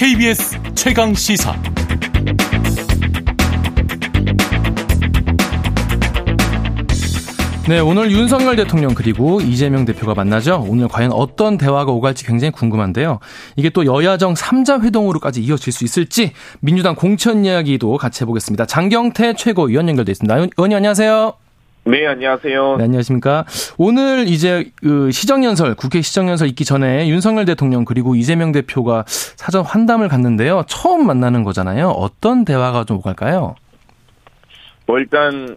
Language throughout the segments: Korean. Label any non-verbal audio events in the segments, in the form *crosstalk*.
KBS 최강 시사. 네, 오늘 윤석열 대통령 그리고 이재명 대표가 만나죠. 오늘 과연 어떤 대화가 오갈지 굉장히 궁금한데요. 이게 또 여야정 3자 회동으로까지 이어질 수 있을지 민주당 공천 이야기도 같이 해보겠습니다. 장경태 최고위원 연결돼 있습니다. 의원님 안녕하세요. 네, 안녕하세요. 네, 안녕하십니까. 오늘 이제 그 시정연설, 국회 시정연설 있기 전에 윤석열 대통령 그리고 이재명 대표가 사전 환담을 갔는데요. 처음 만나는 거잖아요. 어떤 대화가 좀 오갈까요? 뭐 일단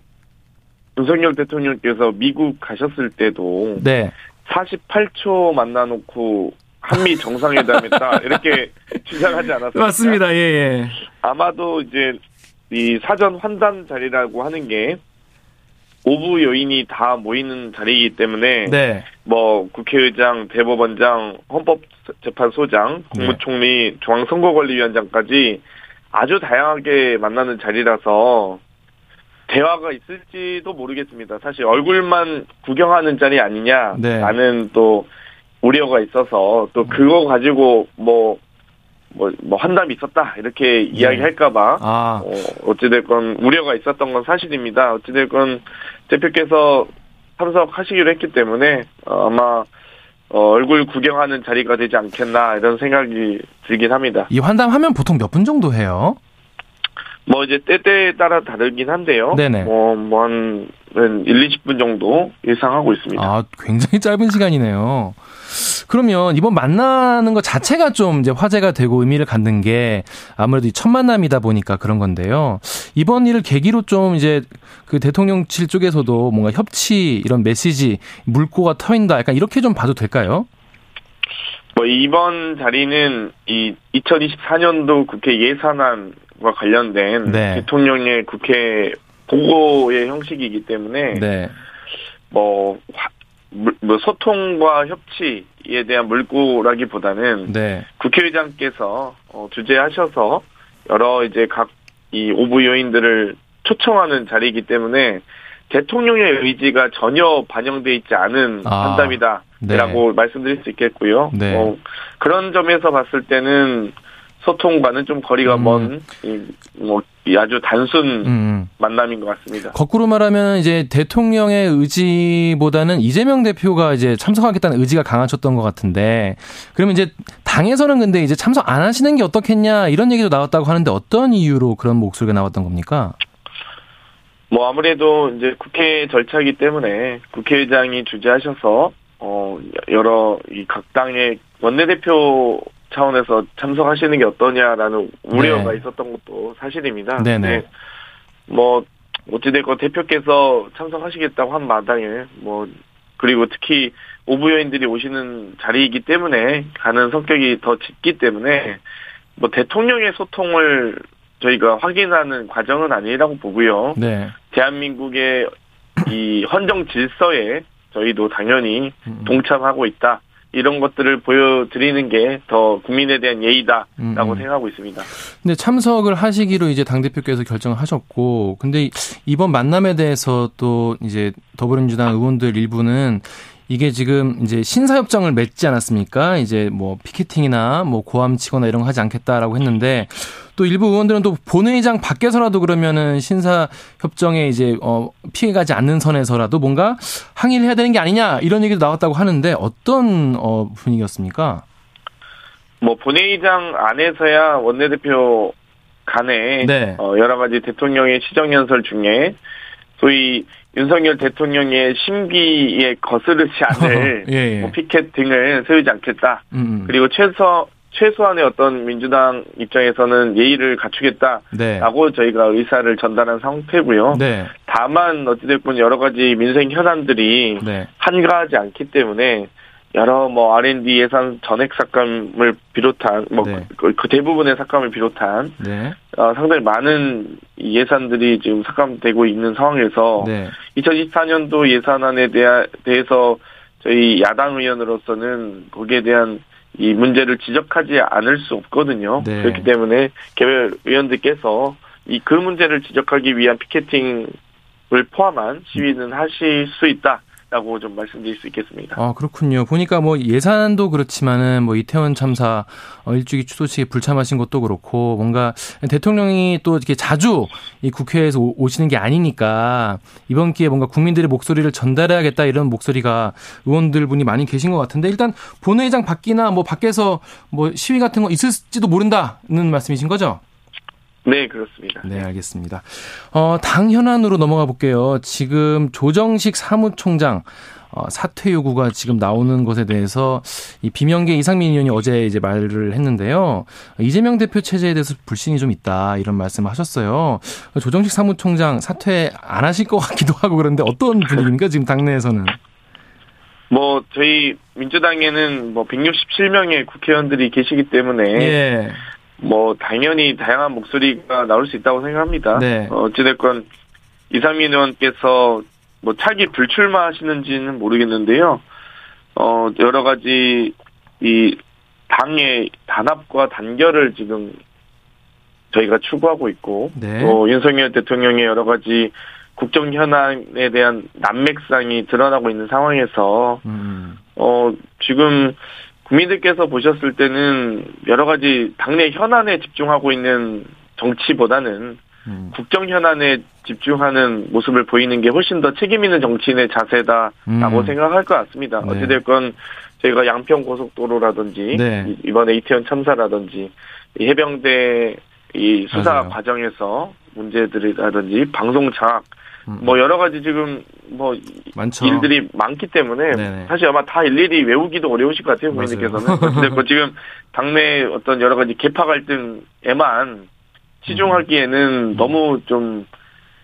윤석열 대통령께서 미국 가셨을 때도 네. 48초 만나놓고 한미 정상회담했다 *laughs* 이렇게 주장하지 않았습니까? 맞습니다. 예, 예. 아마도 이제 이 사전 환담 자리라고 하는 게 오부 요인이 다 모이는 자리이기 때문에 네. 뭐 국회의장, 대법원장, 헌법재판소장, 국무총리, 네. 중앙선거관리위원장까지 아주 다양하게 만나는 자리라서 대화가 있을지도 모르겠습니다. 사실 얼굴만 구경하는 자리 아니냐 네. 라는 또 우려가 있어서 또 그거 가지고 뭐 뭐, 뭐, 한담이 있었다, 이렇게 네. 이야기할까봐, 아. 어, 어찌됐건, 우려가 있었던 건 사실입니다. 어찌됐건, 대표께서 참석하시기로 했기 때문에, 어, 아마, 어, 얼굴 구경하는 자리가 되지 않겠나, 이런 생각이 들긴 합니다. 이 환담하면 보통 몇 분 정도 해요? 뭐 이제 때때에 따라 다르긴 한데요. 네네. 뭐, 뭐 한, 한 1, 20분 정도 예상하고 있습니다. 아, 굉장히 짧은 시간이네요. 그러면 이번 만나는 것 자체가 좀 이제 화제가 되고 의미를 갖는 게 아무래도 첫 만남이다 보니까 그런 건데요. 이번 일을 계기로 좀 이제 그 대통령실 쪽에서도 뭔가 협치 이런 메시지 물꼬가 터인다 약간 이렇게 좀 봐도 될까요? 뭐 이번 자리는 이 2024년도 국회 예산안 과 관련된 네. 대통령의 국회 보고의 형식이기 때문에 네. 뭐, 뭐 소통과 협치에 대한 물꼬라기보다는 네. 국회의장께서 어, 주재하셔서 여러 이제 각 이 오부 요인들을 초청하는 자리이기 때문에 대통령의 의지가 전혀 반영돼 있지 않은 아, 환담이다라고 네. 말씀드릴 수 있겠고요. 네. 어, 그런 점에서 봤을 때는 소통과는 좀 거리가 음. 먼, 뭐, 아주 단순 음. 만남인 것 같습니다. 거꾸로 말하면 이제 대통령의 의지보다는 이재명 대표가 이제 참석하겠다는 의지가 강하셨던 것 같은데, 그러면 이제 당에서는 근데 이제 참석 안 하시는 게 어떻겠냐, 이런 얘기도 나왔다고 하는데 어떤 이유로 그런 목소리가 나왔던 겁니까? 뭐 아무래도 이제 국회 절차이기 때문에 국회의장이 주재하셔서 어 여러 이 각 당의 원내대표 차원에서 참석하시는 게 어떠냐라는 우려가 네. 있었던 것도 사실입니다. 네네. 네. 뭐 어찌됐건 대표께서 참석하시겠다고 한 마당에 뭐 그리고 특히 오부여인들이 오시는 자리이기 때문에 가는 성격이 더 짙기 때문에 뭐 대통령의 소통을 저희가 확인하는 과정은 아니라고 보고요. 네. 대한민국의 이 헌정 질서에 저희도 당연히 음. 동참하고 있다. 이런 것들을 보여드리는 게 더 국민에 대한 예의다라고 음. 생각하고 있습니다. 근데 참석을 하시기로 이제 당 대표께서 결정을 하셨고, 근데 이번 만남에 대해서 또 이제 더불어민주당 의원들 일부는 이게 지금 이제 신사협정을 맺지 않았습니까? 이제 뭐 피켓팅이나 뭐 고함 치거나 이런 거 하지 않겠다라고 했는데 또 일부 의원들은 또 본회의장 밖에서라도 그러면은 신사협정에 이제 어 피해가지 않는 선에서라도 뭔가 항의를 해야 되는 게 아니냐 이런 얘기도 나왔다고 하는데 어떤 어 분위기였습니까? 뭐 본회의장 안에서야 원내대표 간에 네. 어 여러 가지 대통령의 시정연설 중에 소위 윤석열 대통령의 심기에 거스르지 않을 *laughs* 예, 예. 뭐 피켓 등을 세우지 않겠다. 음, 음. 그리고 최소 최소한의 어떤 민주당 입장에서는 예의를 갖추겠다라고 네. 저희가 의사를 전달한 상태고요. 네. 다만 어찌됐건 여러 가지 민생 현안들이 네. 한가하지 않기 때문에 여러 뭐 R&D 예산 전액 삭감을 비롯한 뭐그 네. 그, 그 대부분의 삭감을 비롯한 네. 어, 상당히 많은 예산들이 지금 삭감되고 있는 상황에서 네. 2024년도 예산안에 대하, 대해서 저희 야당 의원으로서는 거기에 대한 이 문제를 지적하지 않을 수 없거든요. 네. 그렇기 때문에 개별 의원들께서 이 그 문제를 지적하기 위한 피켓팅을 포함한 시위는 하실 수 있다. 있다고 좀 말씀드릴 수 있겠습니다. 아 그렇군요. 보니까 뭐 예산도 그렇지만은 뭐 이태원 참사 어, 일주기 추도식에 불참하신 것도 그렇고 뭔가 대통령이 또 이렇게 자주 이 국회에서 오시는 게 아니니까 이번 기회에 뭔가 국민들의 목소리를 전달해야겠다 이런 목소리가 의원들 분이 많이 계신 것 같은데 일단 본회의장 밖이나 뭐 밖에서 뭐 시위 같은 거 있을지도 모른다는 말씀이신 거죠? 네, 그렇습니다. 네, 알겠습니다. 어, 당 현안으로 넘어가 볼게요. 지금 조정식 사무총장 어, 사퇴 요구가 지금 나오는 것에 대해서 이 비명계 이상민 의원이 어제 이제 말을 했는데요. 이재명 대표 체제에 대해서 불신이 좀 있다 이런 말씀을 하셨어요. 조정식 사무총장 사퇴 안 하실 것 같기도 하고 그런데 어떤 분위기입니까 지금 당내에서는? 뭐 저희 민주당에는 뭐 167명의 국회의원들이 계시기 때문에 예. 뭐 당연히 다양한 목소리가 나올 수 있다고 생각합니다. 네. 어, 어찌됐건 이상민 의원께서 뭐 차기 불출마하시는지는 모르겠는데요. 어 여러 가지 이 당의 단합과 단결을 지금 저희가 추구하고 있고 네. 또 윤석열 대통령의 여러 가지 국정 현안에 대한 난맥상이 드러나고 있는 상황에서 음. 어 지금 국민들께서 보셨을 때는 여러 가지 당내 현안에 집중하고 있는 정치보다는 음. 국정 현안에 집중하는 모습을 보이는 게 훨씬 더 책임 있는 정치인의 자세다라고 음. 생각할 것 같습니다. 네. 어찌됐건 저희가 양평 고속도로라든지 네. 이번에 이태원 참사라든지 이 해병대 이 수사 맞아요. 과정에서 문제들이라든지 방송 장악 음. 뭐 여러 가지 지금 뭐 많죠. 일들이 많기 때문에 네네. 사실 아마 다 일일이 외우기도 어려우실 것 같아요 국민들께서는. *laughs* 근데 뭐 지금 당내 어떤 여러 가지 개파 갈등에만 치중하기에는 음. 너무 좀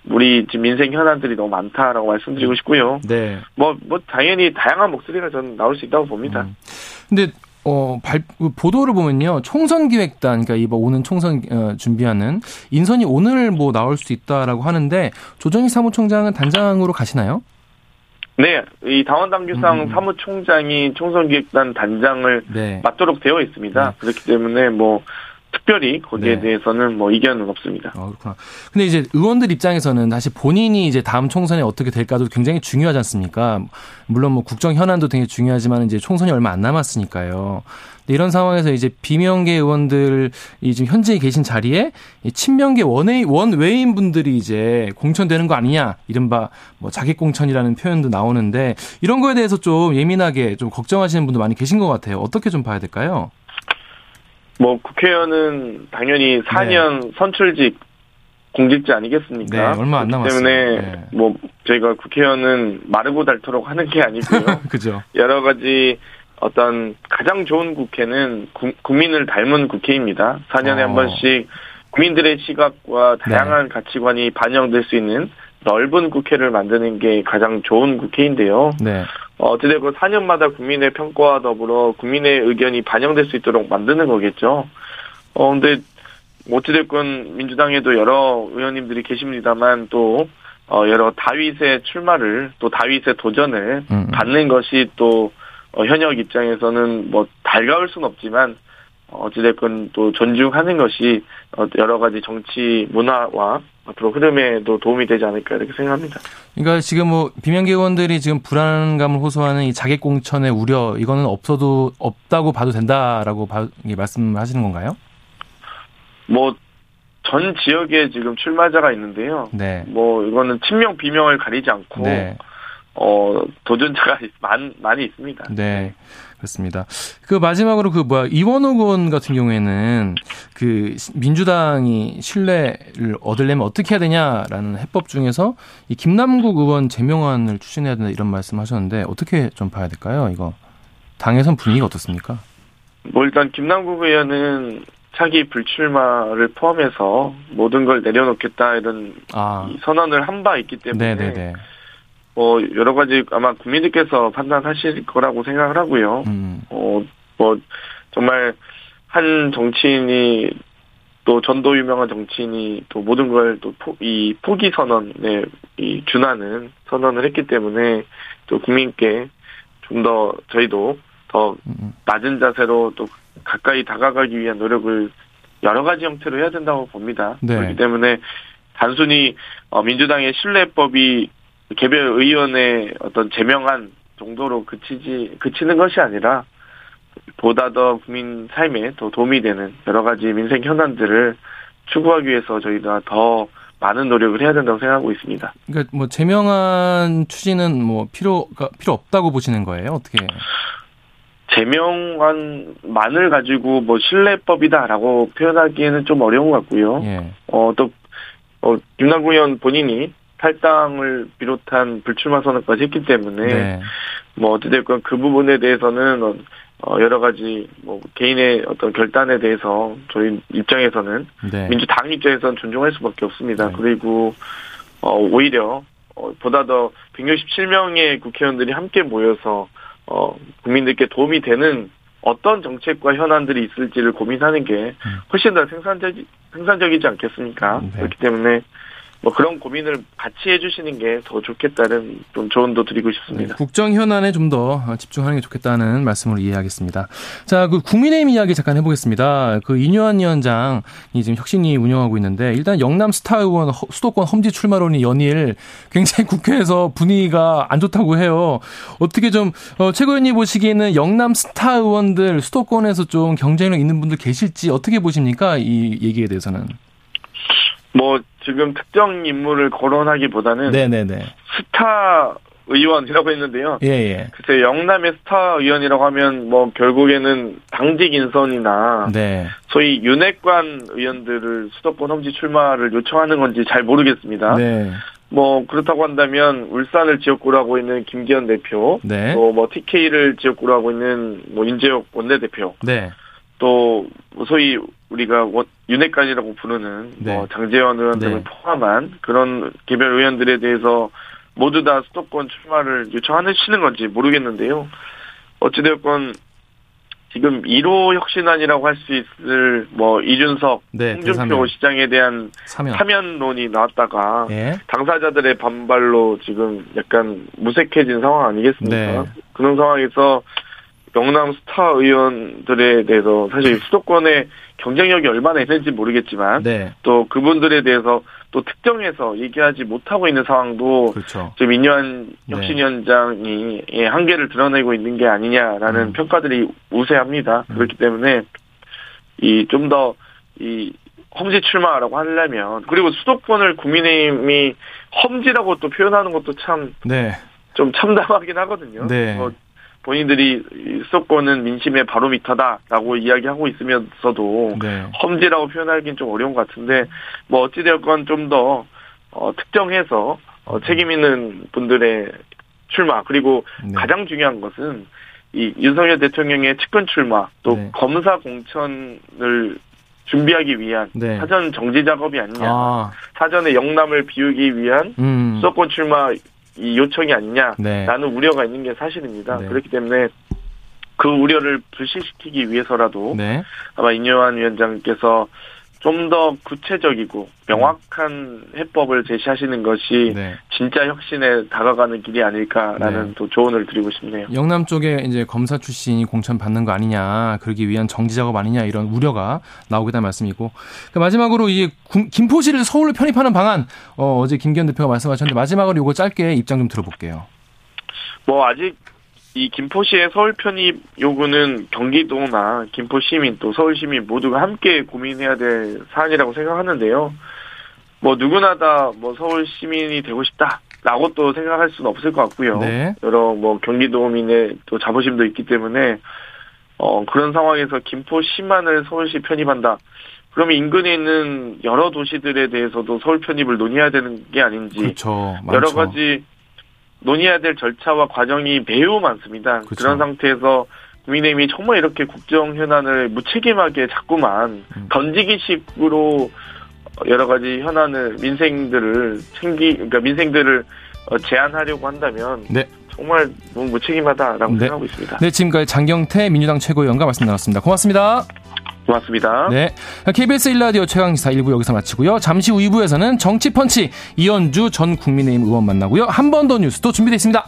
우리 지금 민생 현안들이 너무 많다라고 말씀드리고 싶고요. 네. 뭐, 뭐, 당연히 다양한 목소리가 저는 나올 수 있다고 봅니다. 음. 근데 어, 발, 그 보도를 보면요. 총선 기획단, 그러니까 이번 오는 총선 어, 준비하는 인선이 오늘 뭐 나올 수 있다라고 하는데 조정희 사무총장은 단장으로 가시나요? 네, 이 당원당규상 음. 사무총장이 총선 기획단 단장을 네. 맡도록 되어 있습니다. 네. 그렇기 때문에 뭐 특별히 거기에 네. 대해서는 뭐 이견은 없습니다. 아, 그렇구나. 근데 이제 의원들 입장에서는 사실 본인이 이제 다음 총선에 어떻게 될까도 굉장히 중요하지 않습니까? 물론 뭐 국정 현안도 되게 중요하지만 이제 총선이 얼마 안 남았으니까요. 이런 상황에서 이제 비명계 의원들이 지금 현재 계신 자리에 친명계 원외 원외인 분들이 이제 공천되는 거 아니냐 이른바 뭐 자객 공천이라는 표현도 나오는데 이런 거에 대해서 좀 예민하게 좀 걱정하시는 분도 많이 계신 것 같아요. 어떻게 좀 봐야 될까요? 뭐 국회의원은 당연히 4년 네. 선출직 공직자 아니겠습니까? 네, 얼마 안 남았어요. 때문에 네. 뭐 저희가 국회의원은 마르고 닳도록 하는 게 아니고요. *laughs* 그죠. 여러 가지 어떤 가장 좋은 국회는 구, 국민을 닮은 국회입니다. 4년에 어. 한 번씩 국민들의 시각과 다양한 네. 가치관이 반영될 수 있는 넓은 국회를 만드는 게 가장 좋은 국회인데요. 네. 어, 어찌되건 4년마다 국민의 평가와 더불어 국민의 의견이 반영될 수 있도록 만드는 거겠죠. 어, 근데 어찌됐건 민주당에도 여러 의원님들이 계십니다만 또 어, 여러 다윗의 출마를 또 다윗의 도전을 음. 받는 것이 또 어, 현역 입장에서는 뭐 달가울 순 없지만 어찌됐건 또 존중하는 것이 어, 여러 가지 정치 문화와 앞으로 흐름에도 도움이 되지 않을까 이렇게 생각합니다. 그러니까 지금 뭐 비명계 의원들이 지금 불안감을 호소하는 이 자객 공천의 우려 이거는 없어도 없다고 봐도 된다라고 말씀하시는 건가요? 뭐 전 지역에 지금 출마자가 있는데요. 네. 뭐 이거는 친명 비명을 가리지 않고 네. 어 도전자가 *laughs* 많, 많이 있습니다. 네. 그렇습니다. 그 마지막으로 그 뭐야 이원호 의원 같은 경우에는 그 민주당이 신뢰를 얻으려면 어떻게 해야 되냐라는 해법 중에서 이 김남국 의원 제명안을 추진해야 된다 이런 말씀하셨는데 어떻게 좀 봐야 될까요? 이거 당에선 분위기가 어떻습니까? 뭐 일단 김남국 의원은 차기 불출마를 포함해서 모든 걸 내려놓겠다 이런 아. 선언을 한 바 있기 때문에 네네네. 뭐 여러 가지 아마 국민들께서 판단하실 거라고 생각을 하고요. 음. 어 뭐 정말 한 정치인이 또 전도 유명한 정치인이 또 모든 걸 또 이 포기 선언에 이 준하는 선언을 했기 때문에 또 국민께 좀 더 저희도 더 음. 낮은 자세로 또 가까이 다가가기 위한 노력을 여러 가지 형태로 해야 된다고 봅니다. 네. 그렇기 때문에 단순히 어, 민주당의 신뢰법이 개별 의원의 어떤 제명한 정도로 그치지 그치는 것이 아니라 보다 더 국민 삶에 더 도움이 되는 여러 가지 민생 현안들을 추구하기 위해서 저희가 더 많은 노력을 해야 된다고 생각하고 있습니다. 그러니까 뭐 제명한 추진은 뭐 필요가 필요 없다고 보시는 거예요? 어떻게? 제명안만을 가지고 뭐 신뢰법이다라고 표현하기에는 좀 어려운 것 같고요. 예. 어또 어, 김남국 의원 본인이 탈당을 비롯한 불출마 선언까지 했기 때문에 네. 뭐 어찌됐건 그 부분에 대해서는 어 여러 가지 뭐 개인의 어떤 결단에 대해서 저희 입장에서는 네. 민주당 입장에서는 존중할 수밖에 없습니다. 네. 그리고 어 오히려 어 보다 더 167명의 국회의원들이 함께 모여서 어 국민들께 도움이 되는 어떤 정책과 현안들이 있을지를 고민하는 게 음. 훨씬 더 생산적 생산적이지 않겠습니까? 네. 그렇기 때문에 뭐 그런 고민을 같이 해주시는 게 더 좋겠다는 좀 조언도 드리고 싶습니다. 네, 국정 현안에 좀 더 집중하는 게 좋겠다는 말씀을 이해하겠습니다. 자, 그 국민의힘 이야기 잠깐 해보겠습니다. 그 이뇨한 위원장이 지금 혁신이 운영하고 있는데 일단 영남 스타 의원 수도권 험지 출마론이 연일 굉장히 국회에서 분위기가 안 좋다고 해요. 어떻게 좀 어, 최고위원님 보시기에는 영남 스타 의원들 수도권에서 좀 경쟁력 있는 분들 계실지 어떻게 보십니까? 이 얘기에 대해서는. 뭐 지금 특정 인물을 거론하기보다는 네네네. 스타 의원이라고 했는데요. 예, 예. 글쎄 영남의 스타 의원이라고 하면 뭐 결국에는 당직 인선이나 네. 소위 윤핵관 의원들을 수도권 험지 출마를 요청하는 건지 잘 모르겠습니다. 네. 뭐 그렇다고 한다면 울산을 지역구로 하고 있는 김기현 대표, 네. 또뭐 TK를 지역구로 하고 있는 뭐 인재혁 원내대표, 네. 또 소위 우리가 윤핵관이라고 부르는 네. 뭐 장재원 의원 등을 네. 포함한 그런 개별 의원들에 대해서 모두 다 수도권 출마를 요청하시는 건지 모르겠는데요. 어찌되었건 지금 1호 혁신안이라고 할 수 있을 뭐 이준석, 네, 홍준표 대사면. 시장에 대한 사면. 론이 나왔다가 예. 당사자들의 반발로 지금 약간 무색해진 상황 아니겠습니까? 네. 그런 상황에서 영남 스타 의원들에 대해서 사실 수도권의 경쟁력이 얼마나 있는지 모르겠지만 네. 또 그분들에 대해서 또 특정해서 얘기하지 못하고 있는 상황도 그렇죠. 지금 인현 혁신위원장이 네. 한계를 드러내고 있는 게 아니냐라는 음. 평가들이 우세합니다. 음. 그렇기 때문에 이 좀 더 이 험지 출마라고 하려면 그리고 수도권을 국민의힘이 험지라고 또 표현하는 것도 참 네. 좀 참담하긴 하거든요. 네. 뭐 본인들이 수도권은 민심의 바로미터다라고 이야기하고 있으면서도 네. 험지라고 표현하기는 좀 어려운 것 같은데 뭐 어찌되었건 좀더 어, 특정해서 어, 책임 있는 분들의 출마 그리고 네. 가장 중요한 것은 이 윤석열 대통령의 측근 출마 또 네. 검사 공천을 준비하기 위한 네. 사전 정지 작업이 아니냐 아. 사전에 영남을 비우기 위한 음. 수도권 출마 이 요청이 아니냐라는 네. 우려가 있는 게 사실입니다. 네. 그렇기 때문에 그 우려를 불식시키기 위해서라도 네. 아마 인요한 위원장께서 좀 더 구체적이고 명확한 해법을 제시하시는 것이 네. 진짜 혁신에 다가가는 길이 아닐까라는 네. 또 조언을 드리고 싶네요. 영남 쪽에 이제 검사 출신이 공천 받는 거 아니냐, 그러기 위한 정지 작업 아니냐 이런 우려가 나오겠다는 말씀이고 그 마지막으로 이제 김포시를 서울로 편입하는 방안 어, 어제 김기현 대표가 말씀하셨는데 마지막으로 이거 짧게 입장 좀 들어볼게요. 뭐 아직 이 김포시의 서울 편입 요구는 경기도나 김포 시민 또 서울 시민 모두가 함께 고민해야 될 사안이라고 생각하는데요. 뭐 누구나 다 뭐 서울 시민이 되고 싶다라고 또 생각할 수는 없을 것 같고요. 네. 여러 뭐 경기도민의 또 자부심도 있기 때문에 어 그런 상황에서 김포시만을 서울시 편입한다. 그러면 인근에 있는 여러 도시들에 대해서도 서울 편입을 논의해야 되는 게 아닌지 그렇죠. 여러 가지 논의해야 될 절차와 과정이 매우 많습니다. 그렇죠. 그런 상태에서 국민의힘이 정말 이렇게 국정 현안을 무책임하게 자꾸만 음. 던지기식으로 여러 가지 현안을 민생들을 챙기 그러니까 민생들을 어, 제한하려고 한다면 네. 정말 너무 무책임하다라고 네. 생각하고 있습니다. 네, 지금까지 장경태 민주당 최고위원과 말씀 나눴습니다. 고맙습니다. 고맙습니다. 네. KBS 1라디오 최강시사 1부 여기서 마치고요. 잠시 후 2부에서는 정치펀치 이현주 전 국민의힘 의원 만나고요. 한 번 더 뉴스도 준비되어 있습니다.